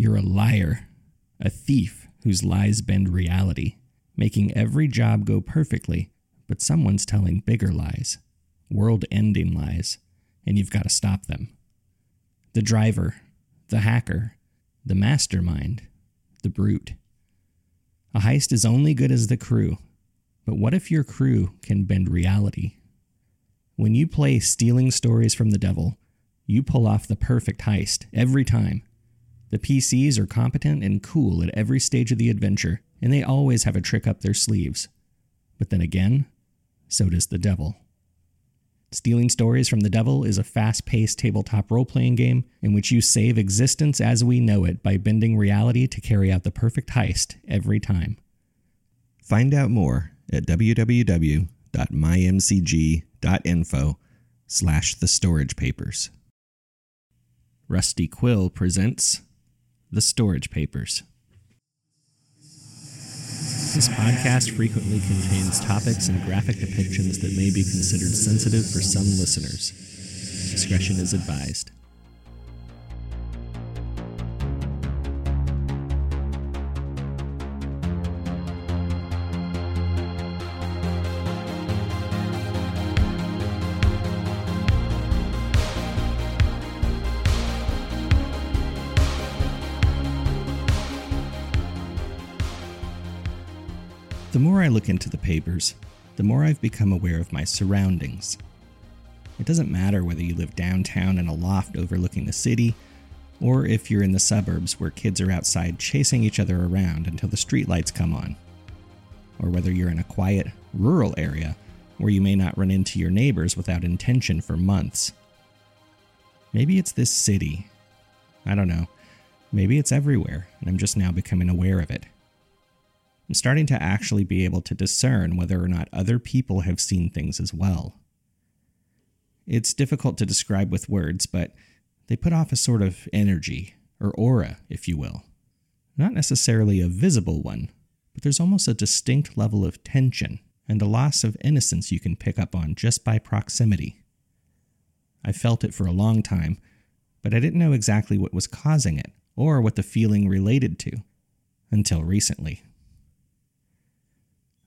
You're a liar, a thief whose lies bend reality, making every job go perfectly, but someone's telling bigger lies, world ending lies, and you've got to stop them. The driver, the hacker, the mastermind, the brute. A heist is only good as the crew, but what if your crew can bend reality? When you play Stealing Stories from the Devil, you pull off the perfect heist every time. The PCs are competent and cool at every stage of the adventure, and they always have a trick up their sleeves. But then again, so does the devil. Stealing Stories from the Devil is a fast paced tabletop role playing game in which you save existence as we know it by bending reality to carry out the perfect heist every time. Find out more at www.mymcg.info slash the storage papers. Rusty Quill presents The Storage Papers. This podcast frequently contains topics and graphic depictions that may be considered sensitive for some listeners. Discretion is advised. I look into the papers, the more I've become aware of my surroundings. It doesn't matter whether you live downtown in a loft overlooking the city, or if you're in the suburbs where kids are outside chasing each other around until the streetlights come on, or whether you're in a quiet, rural area where you may not run into your neighbors without intention for months. Maybe it's this city. I don't know. Maybe it's everywhere, and I'm just now becoming aware of it. I'm starting to actually be able to discern whether or not other people have seen things as well. It's difficult to describe with words, but they put off a sort of energy, or aura, if you will. Not necessarily a visible one, but there's almost a distinct level of tension and a loss of innocence you can pick up on just by proximity. I felt it for a long time, but I didn't know exactly what was causing it or what the feeling related to until recently.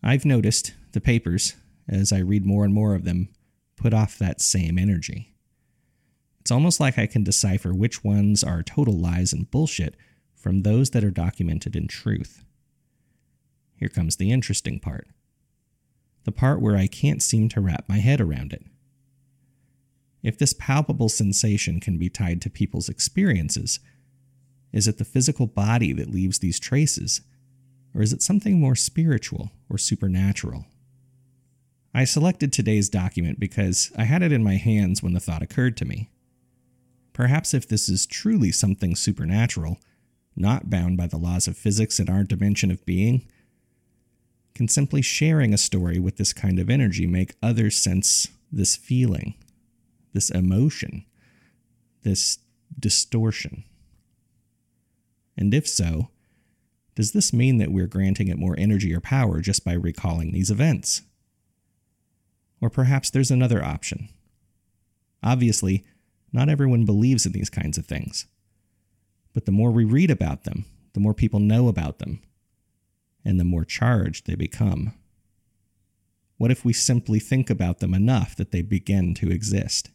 I've noticed the papers, as I read more and more of them, put off that same energy. It's almost like I can decipher which ones are total lies and bullshit from those that are documented in truth. Here comes the interesting part the part where I can't seem to wrap my head around it. If this palpable sensation can be tied to people's experiences, is it the physical body that leaves these traces or is it something more spiritual or supernatural? I selected today's document because I had it in my hands when the thought occurred to me. Perhaps if this is truly something supernatural, not bound by the laws of physics in our dimension of being, can simply sharing a story with this kind of energy make others sense this feeling, this emotion, this distortion? And if so, does this mean that we're granting it more energy or power just by recalling these events? Or perhaps there's another option. Obviously, not everyone believes in these kinds of things. But the more we read about them, the more people know about them, and the more charged they become. What if we simply think about them enough that they begin to exist?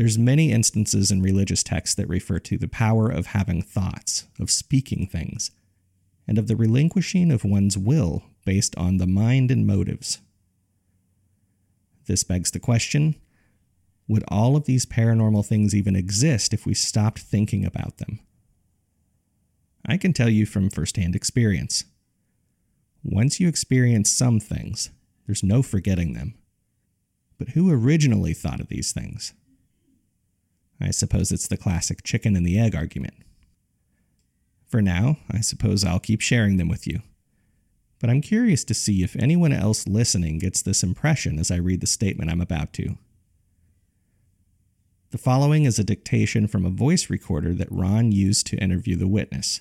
There's many instances in religious texts that refer to the power of having thoughts, of speaking things, and of the relinquishing of one's will based on the mind and motives. This begs the question would all of these paranormal things even exist if we stopped thinking about them? I can tell you from firsthand experience. Once you experience some things, there's no forgetting them. But who originally thought of these things? I suppose it's the classic chicken and the egg argument. For now, I suppose I'll keep sharing them with you. But I'm curious to see if anyone else listening gets this impression as I read the statement I'm about to. The following is a dictation from a voice recorder that Ron used to interview the witness.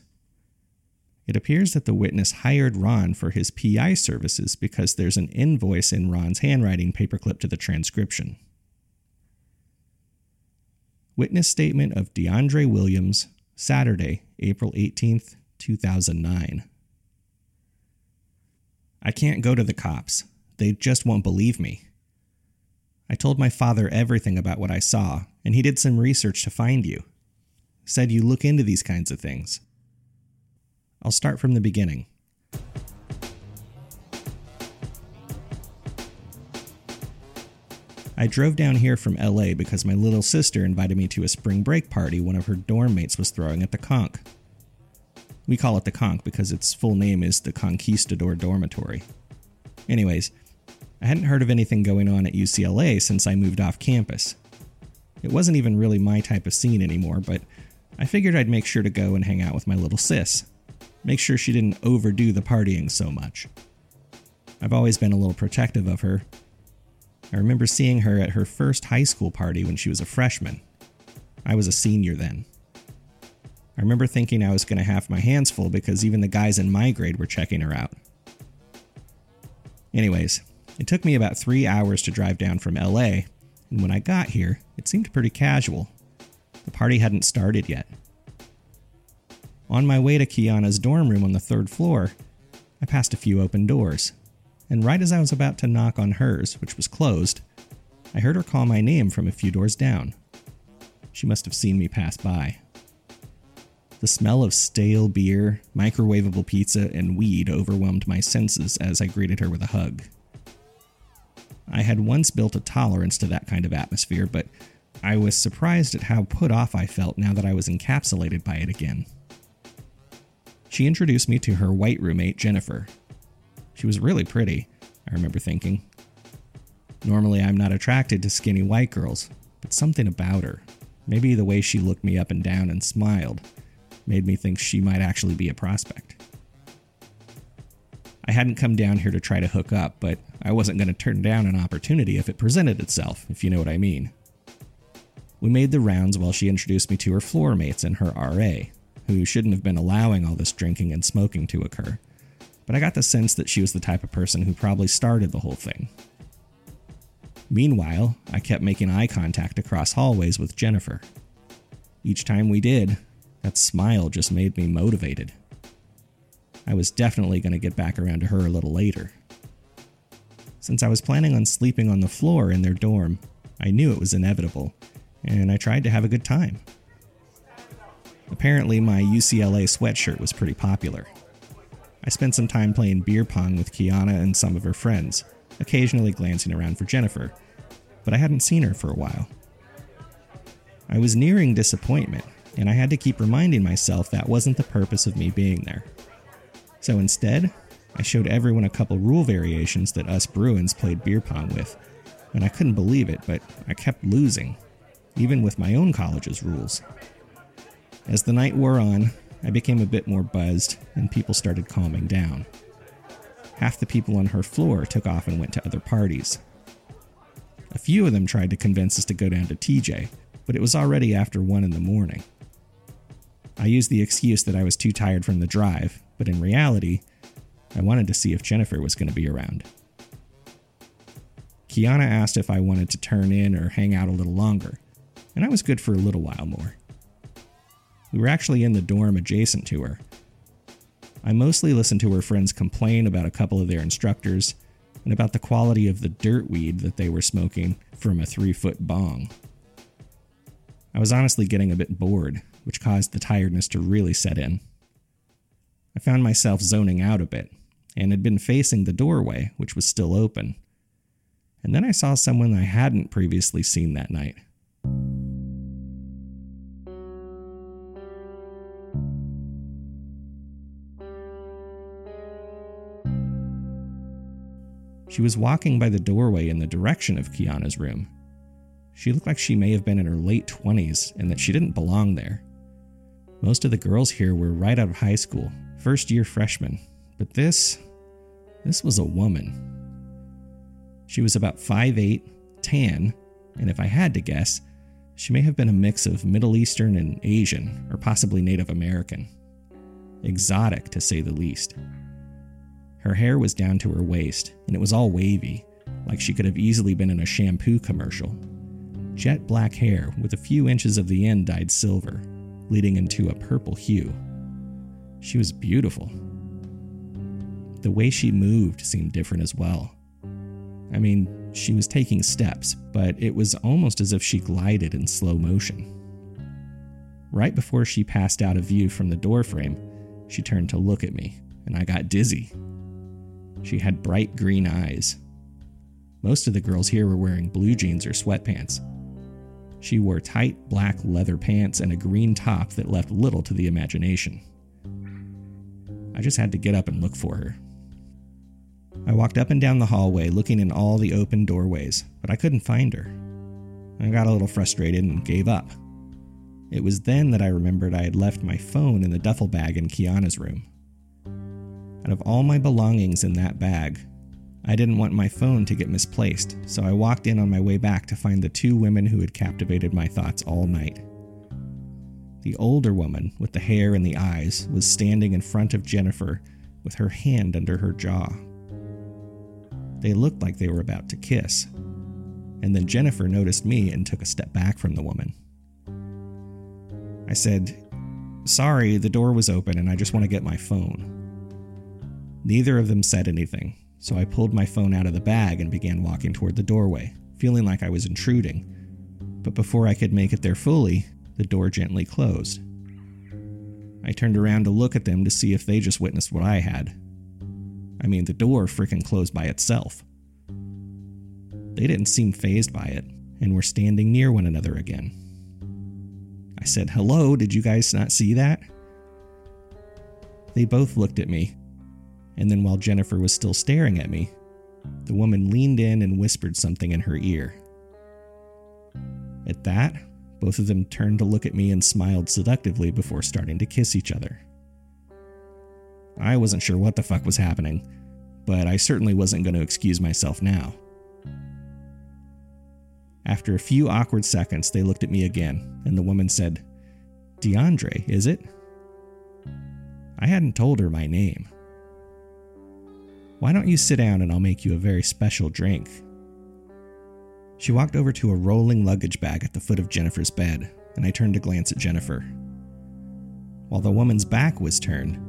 It appears that the witness hired Ron for his PI services because there's an invoice in Ron's handwriting paperclip to the transcription. Witness statement of DeAndre Williams, Saturday, April 18th, 2009. I can't go to the cops. They just won't believe me. I told my father everything about what I saw, and he did some research to find you. Said you look into these kinds of things. I'll start from the beginning. I drove down here from LA because my little sister invited me to a spring break party one of her dorm mates was throwing at the Conch. We call it the Conch because its full name is the Conquistador Dormitory. Anyways, I hadn't heard of anything going on at UCLA since I moved off campus. It wasn't even really my type of scene anymore, but I figured I'd make sure to go and hang out with my little sis. Make sure she didn't overdo the partying so much. I've always been a little protective of her, I remember seeing her at her first high school party when she was a freshman. I was a senior then. I remember thinking I was going to have my hands full because even the guys in my grade were checking her out. Anyways, it took me about three hours to drive down from LA, and when I got here, it seemed pretty casual. The party hadn't started yet. On my way to Kiana's dorm room on the third floor, I passed a few open doors and right as I was about to knock on hers, which was closed, I heard her call my name from a few doors down. She must have seen me pass by. The smell of stale beer, microwavable pizza, and weed overwhelmed my senses as I greeted her with a hug. I had once built a tolerance to that kind of atmosphere, but I was surprised at how put off I felt now that I was encapsulated by it again. She introduced me to her white roommate, Jennifer, she was really pretty, I remember thinking. Normally, I'm not attracted to skinny white girls, but something about her, maybe the way she looked me up and down and smiled, made me think she might actually be a prospect. I hadn't come down here to try to hook up, but I wasn't going to turn down an opportunity if it presented itself, if you know what I mean. We made the rounds while she introduced me to her floor mates and her RA, who shouldn't have been allowing all this drinking and smoking to occur but I got the sense that she was the type of person who probably started the whole thing. Meanwhile, I kept making eye contact across hallways with Jennifer. Each time we did, that smile just made me motivated. I was definitely going to get back around to her a little later. Since I was planning on sleeping on the floor in their dorm, I knew it was inevitable, and I tried to have a good time. Apparently, my UCLA sweatshirt was pretty popular. I spent some time playing beer pong with Kiana and some of her friends, occasionally glancing around for Jennifer, but I hadn't seen her for a while. I was nearing disappointment, and I had to keep reminding myself that wasn't the purpose of me being there. So instead, I showed everyone a couple rule variations that us Bruins played beer pong with, and I couldn't believe it, but I kept losing, even with my own college's rules. As the night wore on, I became a bit more buzzed, and people started calming down. Half the people on her floor took off and went to other parties. A few of them tried to convince us to go down to TJ, but it was already after 1 in the morning. I used the excuse that I was too tired from the drive, but in reality, I wanted to see if Jennifer was going to be around. Kiana asked if I wanted to turn in or hang out a little longer, and I was good for a little while more. We were actually in the dorm adjacent to her. I mostly listened to her friends complain about a couple of their instructors and about the quality of the dirt weed that they were smoking from a three foot bong. I was honestly getting a bit bored, which caused the tiredness to really set in. I found myself zoning out a bit and had been facing the doorway, which was still open. And then I saw someone I hadn't previously seen that night. She was walking by the doorway in the direction of Kiana's room. She looked like she may have been in her late 20s and that she didn't belong there. Most of the girls here were right out of high school, first year freshmen, but this. this was a woman. She was about 5'8, tan, and if I had to guess, she may have been a mix of Middle Eastern and Asian, or possibly Native American. Exotic, to say the least. Her hair was down to her waist, and it was all wavy, like she could have easily been in a shampoo commercial. jet black hair with a few inches of the end dyed silver, leading into a purple hue. She was beautiful. The way she moved seemed different as well. I mean, she was taking steps, but it was almost as if she glided in slow motion. Right before she passed out of view from the doorframe, she turned to look at me, and I got dizzy. She had bright green eyes. Most of the girls here were wearing blue jeans or sweatpants. She wore tight black leather pants and a green top that left little to the imagination. I just had to get up and look for her. I walked up and down the hallway looking in all the open doorways, but I couldn't find her. I got a little frustrated and gave up. It was then that I remembered I had left my phone in the duffel bag in Kiana's room. Out of all my belongings in that bag, I didn't want my phone to get misplaced, so I walked in on my way back to find the two women who had captivated my thoughts all night. The older woman, with the hair and the eyes, was standing in front of Jennifer with her hand under her jaw. They looked like they were about to kiss. And then Jennifer noticed me and took a step back from the woman. I said, Sorry, the door was open and I just want to get my phone. Neither of them said anything, so I pulled my phone out of the bag and began walking toward the doorway, feeling like I was intruding. But before I could make it there fully, the door gently closed. I turned around to look at them to see if they just witnessed what I had. I mean, the door freaking closed by itself. They didn't seem fazed by it and were standing near one another again. I said, Hello, did you guys not see that? They both looked at me, and then while Jennifer was still staring at me, the woman leaned in and whispered something in her ear. At that, both of them turned to look at me and smiled seductively before starting to kiss each other. I wasn't sure what the fuck was happening, but I certainly wasn't going to excuse myself now. After a few awkward seconds, they looked at me again, and the woman said, DeAndre, is it? I hadn't told her my name. Why don't you sit down and I'll make you a very special drink? She walked over to a rolling luggage bag at the foot of Jennifer's bed, and I turned to glance at Jennifer. While the woman's back was turned,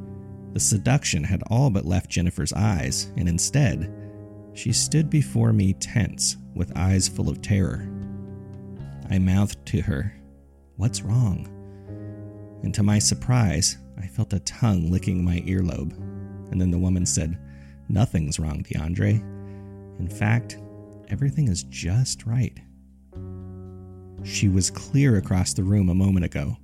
the seduction had all but left Jennifer's eyes, and instead, she stood before me tense, with eyes full of terror. I mouthed to her, What's wrong? And to my surprise, I felt a tongue licking my earlobe. And then the woman said, Nothing's wrong, DeAndre. In fact, everything is just right. She was clear across the room a moment ago.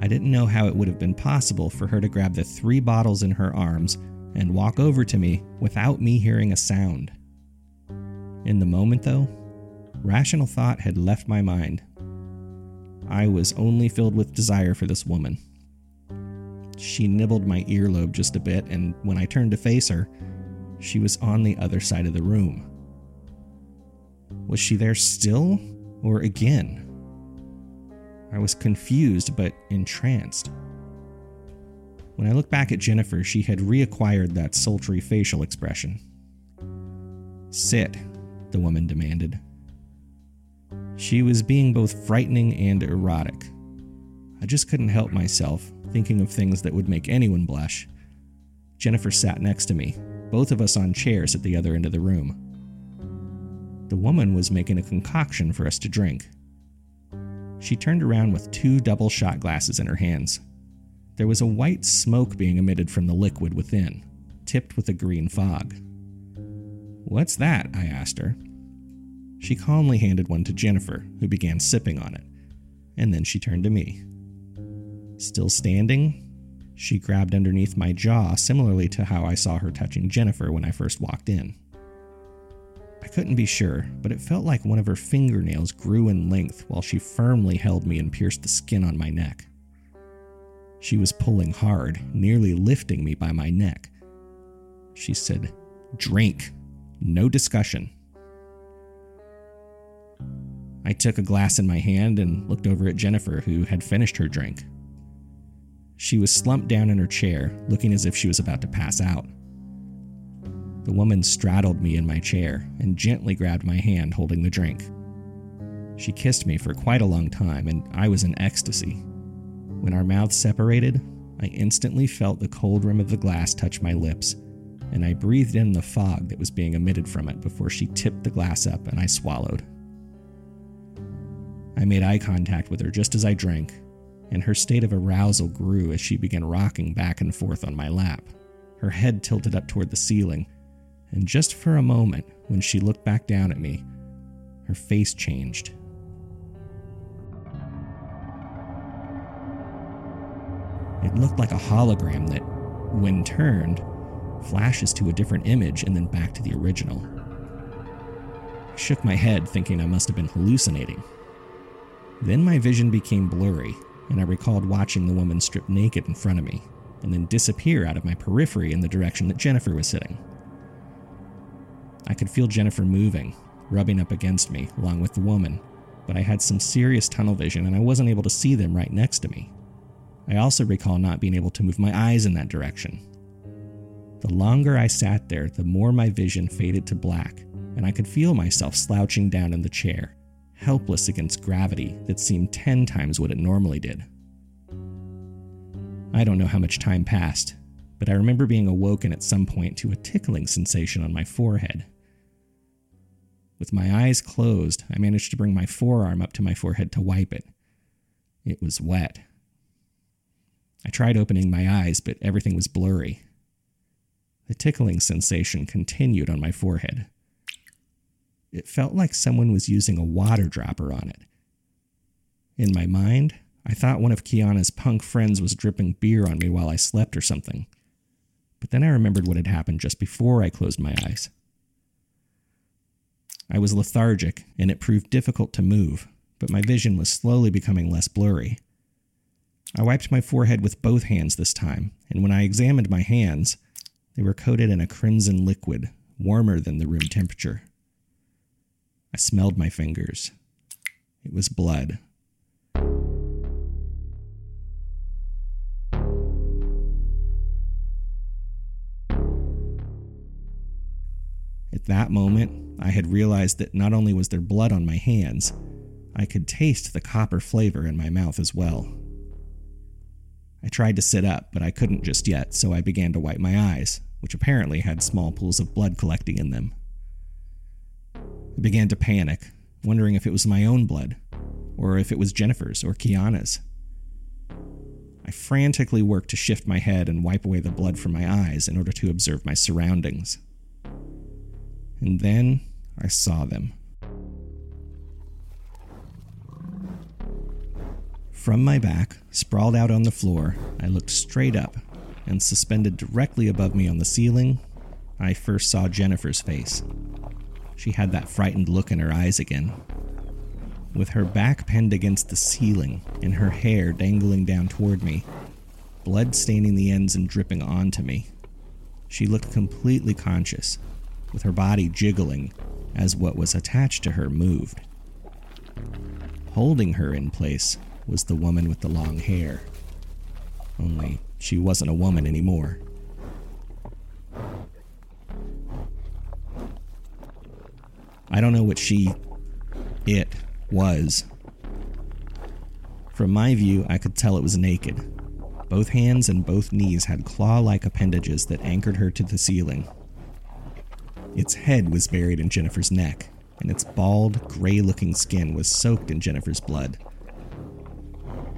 I didn't know how it would have been possible for her to grab the three bottles in her arms and walk over to me without me hearing a sound. In the moment, though, rational thought had left my mind. I was only filled with desire for this woman. She nibbled my earlobe just a bit, and when I turned to face her, she was on the other side of the room. Was she there still, or again? I was confused but entranced. When I look back at Jennifer, she had reacquired that sultry facial expression. Sit, the woman demanded. She was being both frightening and erotic. I just couldn't help myself, thinking of things that would make anyone blush. Jennifer sat next to me, both of us on chairs at the other end of the room. The woman was making a concoction for us to drink. She turned around with two double shot glasses in her hands. There was a white smoke being emitted from the liquid within, tipped with a green fog. What's that? I asked her. She calmly handed one to Jennifer, who began sipping on it, and then she turned to me. Still standing, she grabbed underneath my jaw, similarly to how I saw her touching Jennifer when I first walked in. I couldn't be sure, but it felt like one of her fingernails grew in length while she firmly held me and pierced the skin on my neck. She was pulling hard, nearly lifting me by my neck. She said, Drink. No discussion. I took a glass in my hand and looked over at Jennifer, who had finished her drink. She was slumped down in her chair, looking as if she was about to pass out. The woman straddled me in my chair and gently grabbed my hand holding the drink. She kissed me for quite a long time, and I was in ecstasy. When our mouths separated, I instantly felt the cold rim of the glass touch my lips, and I breathed in the fog that was being emitted from it before she tipped the glass up and I swallowed. I made eye contact with her just as I drank, and her state of arousal grew as she began rocking back and forth on my lap, her head tilted up toward the ceiling. And just for a moment, when she looked back down at me, her face changed. It looked like a hologram that, when turned, flashes to a different image and then back to the original. I shook my head, thinking I must have been hallucinating. Then my vision became blurry, and I recalled watching the woman strip naked in front of me, and then disappear out of my periphery in the direction that Jennifer was sitting. I could feel Jennifer moving, rubbing up against me, along with the woman, but I had some serious tunnel vision and I wasn't able to see them right next to me. I also recall not being able to move my eyes in that direction. The longer I sat there, the more my vision faded to black, and I could feel myself slouching down in the chair, helpless against gravity that seemed 10 times what it normally did. I don't know how much time passed, but I remember being awoken at some point to a tickling sensation on my forehead. With my eyes closed, I managed to bring my forearm up to my forehead to wipe it. It was wet. I tried opening my eyes, but everything was blurry. The tickling sensation continued on my forehead. It felt like someone was using a water dropper on it. In my mind, I thought one of Kiana's punk friends was dripping beer on me while I slept or something. But then I remembered what had happened just before I closed my eyes. I was lethargic, and it proved difficult to move, but my vision was slowly becoming less blurry. I wiped my forehead with both hands this time, and when I examined my hands, they were coated in a crimson liquid, warmer than the room temperature. I smelled my fingers. It was blood. At that moment, I had realized that not only was there blood on my hands, I could taste the copper flavor in my mouth as well. I tried to sit up, but I couldn't just yet, so I began to wipe my eyes, which apparently had small pools of blood collecting in them. I began to panic, wondering if it was my own blood, or if it was Jennifer's or Kiana's. I frantically worked to shift my head and wipe away the blood from my eyes in order to observe my surroundings. And then I saw them. From my back, sprawled out on the floor, I looked straight up, and suspended directly above me on the ceiling, I first saw Jennifer's face. She had that frightened look in her eyes again. With her back pinned against the ceiling and her hair dangling down toward me, blood staining the ends and dripping onto me, she looked completely conscious, with her body jiggling as what was attached to her moved. Holding her in place was the woman with the long hair. Only she wasn't a woman anymore. I don't know what she, it, was. From my view, I could tell it was naked. Both hands and both knees had claw like appendages that anchored her to the ceiling. Its head was buried in Jennifer's neck, and its bald, gray looking skin was soaked in Jennifer's blood.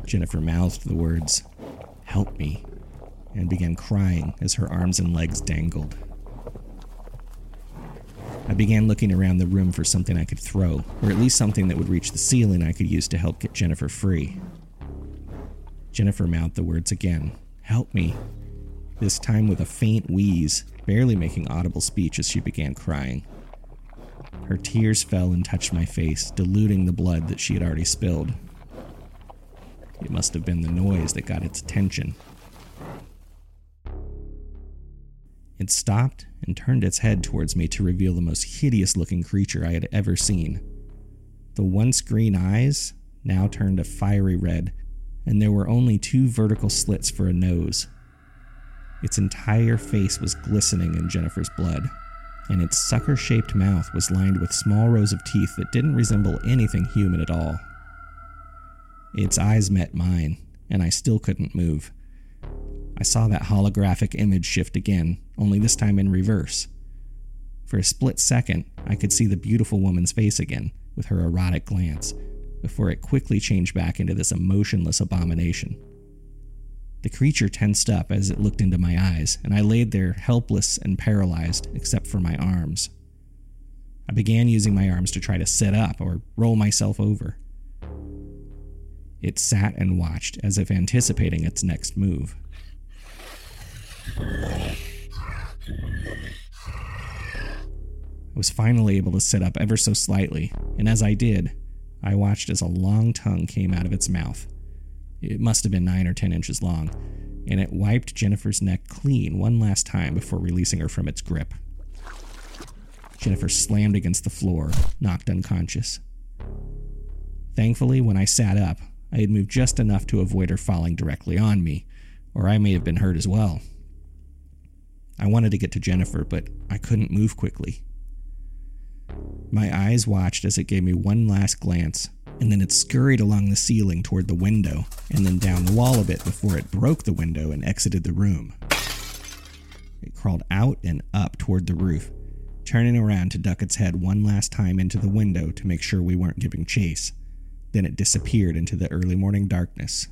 Jennifer mouthed the words, Help me, and began crying as her arms and legs dangled. I began looking around the room for something I could throw, or at least something that would reach the ceiling I could use to help get Jennifer free. Jennifer mouthed the words again Help me. This time with a faint wheeze, barely making audible speech as she began crying. Her tears fell and touched my face, diluting the blood that she had already spilled. It must have been the noise that got its attention. It stopped and turned its head towards me to reveal the most hideous looking creature I had ever seen. The once green eyes now turned a fiery red, and there were only two vertical slits for a nose. Its entire face was glistening in Jennifer's blood, and its sucker shaped mouth was lined with small rows of teeth that didn't resemble anything human at all. Its eyes met mine, and I still couldn't move. I saw that holographic image shift again, only this time in reverse. For a split second, I could see the beautiful woman's face again, with her erotic glance, before it quickly changed back into this emotionless abomination. The creature tensed up as it looked into my eyes, and I laid there helpless and paralyzed, except for my arms. I began using my arms to try to sit up or roll myself over. It sat and watched as if anticipating its next move. I was finally able to sit up ever so slightly, and as I did, I watched as a long tongue came out of its mouth. It must have been nine or ten inches long, and it wiped Jennifer's neck clean one last time before releasing her from its grip. Jennifer slammed against the floor, knocked unconscious. Thankfully, when I sat up, I had moved just enough to avoid her falling directly on me, or I may have been hurt as well. I wanted to get to Jennifer, but I couldn't move quickly. My eyes watched as it gave me one last glance, and then it scurried along the ceiling toward the window, and then down the wall a bit before it broke the window and exited the room. It crawled out and up toward the roof, turning around to duck its head one last time into the window to make sure we weren't giving chase. Then it disappeared into the early morning darkness.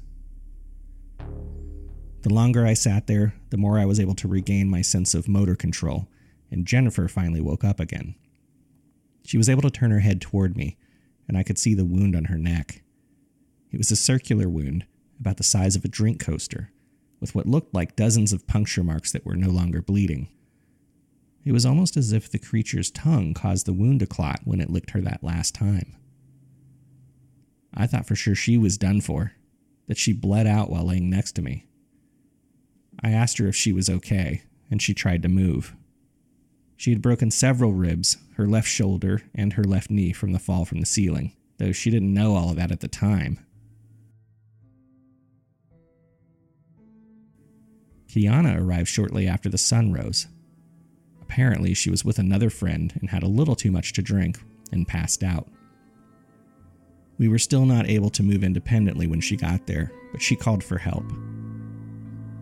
The longer I sat there, the more I was able to regain my sense of motor control, and Jennifer finally woke up again. She was able to turn her head toward me, and I could see the wound on her neck. It was a circular wound, about the size of a drink coaster, with what looked like dozens of puncture marks that were no longer bleeding. It was almost as if the creature's tongue caused the wound to clot when it licked her that last time. I thought for sure she was done for, that she bled out while laying next to me. I asked her if she was okay, and she tried to move. She had broken several ribs, her left shoulder, and her left knee from the fall from the ceiling, though she didn't know all of that at the time. Kiana arrived shortly after the sun rose. Apparently, she was with another friend and had a little too much to drink and passed out. We were still not able to move independently when she got there, but she called for help.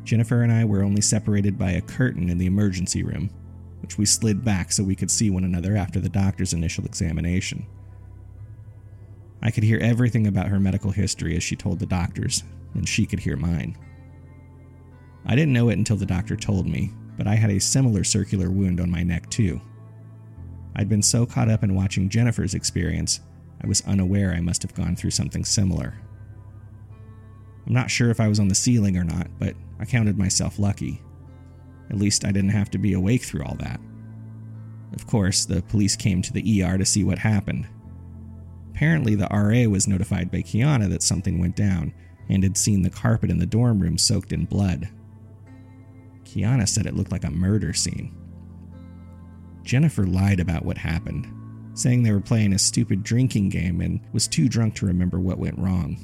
Jennifer and I were only separated by a curtain in the emergency room, which we slid back so we could see one another after the doctor's initial examination. I could hear everything about her medical history as she told the doctors, and she could hear mine. I didn't know it until the doctor told me, but I had a similar circular wound on my neck too. I'd been so caught up in watching Jennifer's experience, I was unaware I must have gone through something similar. I'm not sure if I was on the ceiling or not, but I counted myself lucky. At least I didn't have to be awake through all that. Of course, the police came to the ER to see what happened. Apparently, the RA was notified by Kiana that something went down and had seen the carpet in the dorm room soaked in blood. Kiana said it looked like a murder scene. Jennifer lied about what happened, saying they were playing a stupid drinking game and was too drunk to remember what went wrong.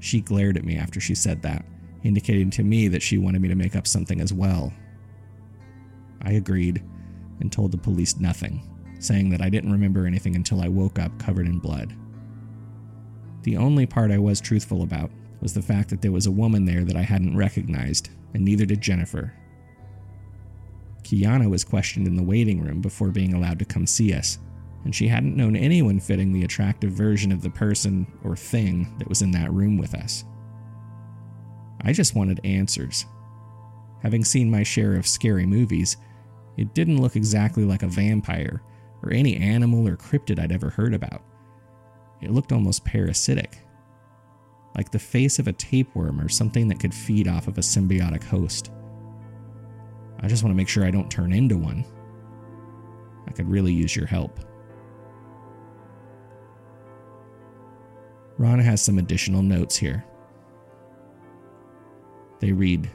She glared at me after she said that indicating to me that she wanted me to make up something as well. I agreed and told the police nothing, saying that I didn't remember anything until I woke up covered in blood. The only part I was truthful about was the fact that there was a woman there that I hadn't recognized, and neither did Jennifer. Kiana was questioned in the waiting room before being allowed to come see us, and she hadn't known anyone fitting the attractive version of the person or thing that was in that room with us. I just wanted answers. Having seen my share of scary movies, it didn't look exactly like a vampire or any animal or cryptid I'd ever heard about. It looked almost parasitic, like the face of a tapeworm or something that could feed off of a symbiotic host. I just want to make sure I don't turn into one. I could really use your help. Ron has some additional notes here. They read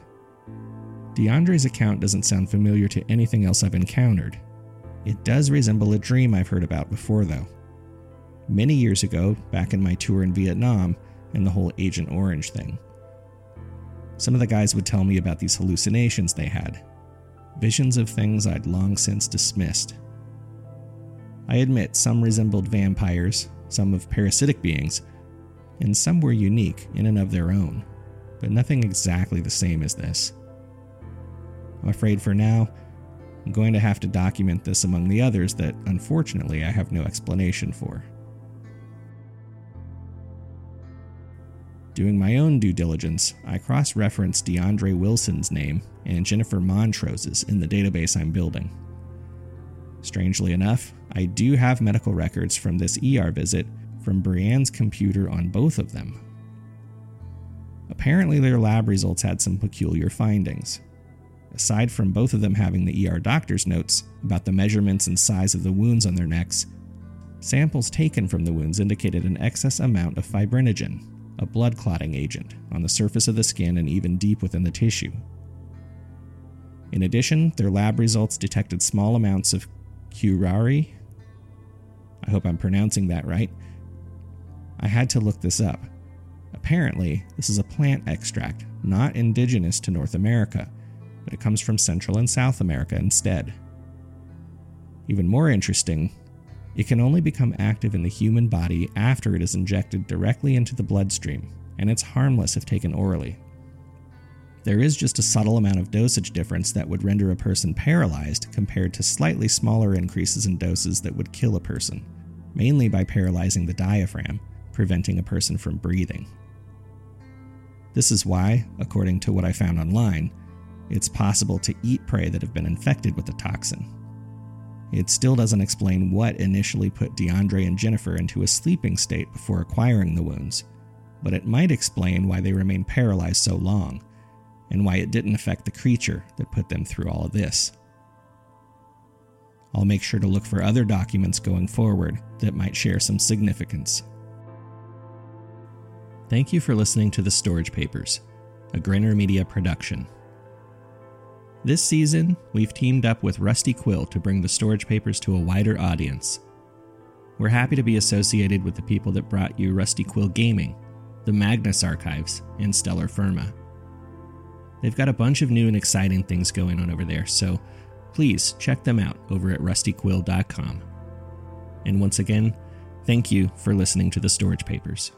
DeAndre's account doesn't sound familiar to anything else I've encountered. It does resemble a dream I've heard about before, though. Many years ago, back in my tour in Vietnam and the whole Agent Orange thing. Some of the guys would tell me about these hallucinations they had. visions of things I'd long since dismissed. I admit some resembled vampires, some of parasitic beings, and some were unique in and of their own, but nothing exactly the same as this. I'm afraid for now, I'm going to have to document this among the others that unfortunately I have no explanation for. Doing my own due diligence, I cross reference DeAndre Wilson's name and Jennifer Montrose's in the database I'm building. Strangely enough, I do have medical records from this ER visit from Brienne's computer on both of them. Apparently, their lab results had some peculiar findings. Aside from both of them having the ER doctor's notes about the measurements and size of the wounds on their necks, samples taken from the wounds indicated an excess amount of fibrinogen, a blood clotting agent, on the surface of the skin and even deep within the tissue. In addition, their lab results detected small amounts of curare. I hope I'm pronouncing that right. I had to look this up. Apparently, this is a plant extract, not indigenous to North America, but it comes from Central and South America instead. Even more interesting, it can only become active in the human body after it is injected directly into the bloodstream, and it's harmless if taken orally. There is just a subtle amount of dosage difference that would render a person paralyzed compared to slightly smaller increases in doses that would kill a person, mainly by paralyzing the diaphragm, preventing a person from breathing. This is why, according to what I found online, it's possible to eat prey that have been infected with the toxin, it still doesn't explain what initially put DeAndre and Jennifer into a sleeping state before acquiring the wounds, but it might explain why they remained paralyzed so long, and why it didn't affect the creature that put them through all of this. I'll make sure to look for other documents going forward that might share some significance. Thank you for listening to The Storage Papers, a Grinner Media production. This season, we've teamed up with Rusty Quill to bring the storage papers to a wider audience. We're happy to be associated with the people that brought you Rusty Quill Gaming, the Magnus Archives, and Stellar Firma. They've got a bunch of new and exciting things going on over there, so please check them out over at rustyquill.com. And once again, thank you for listening to the Storage Papers.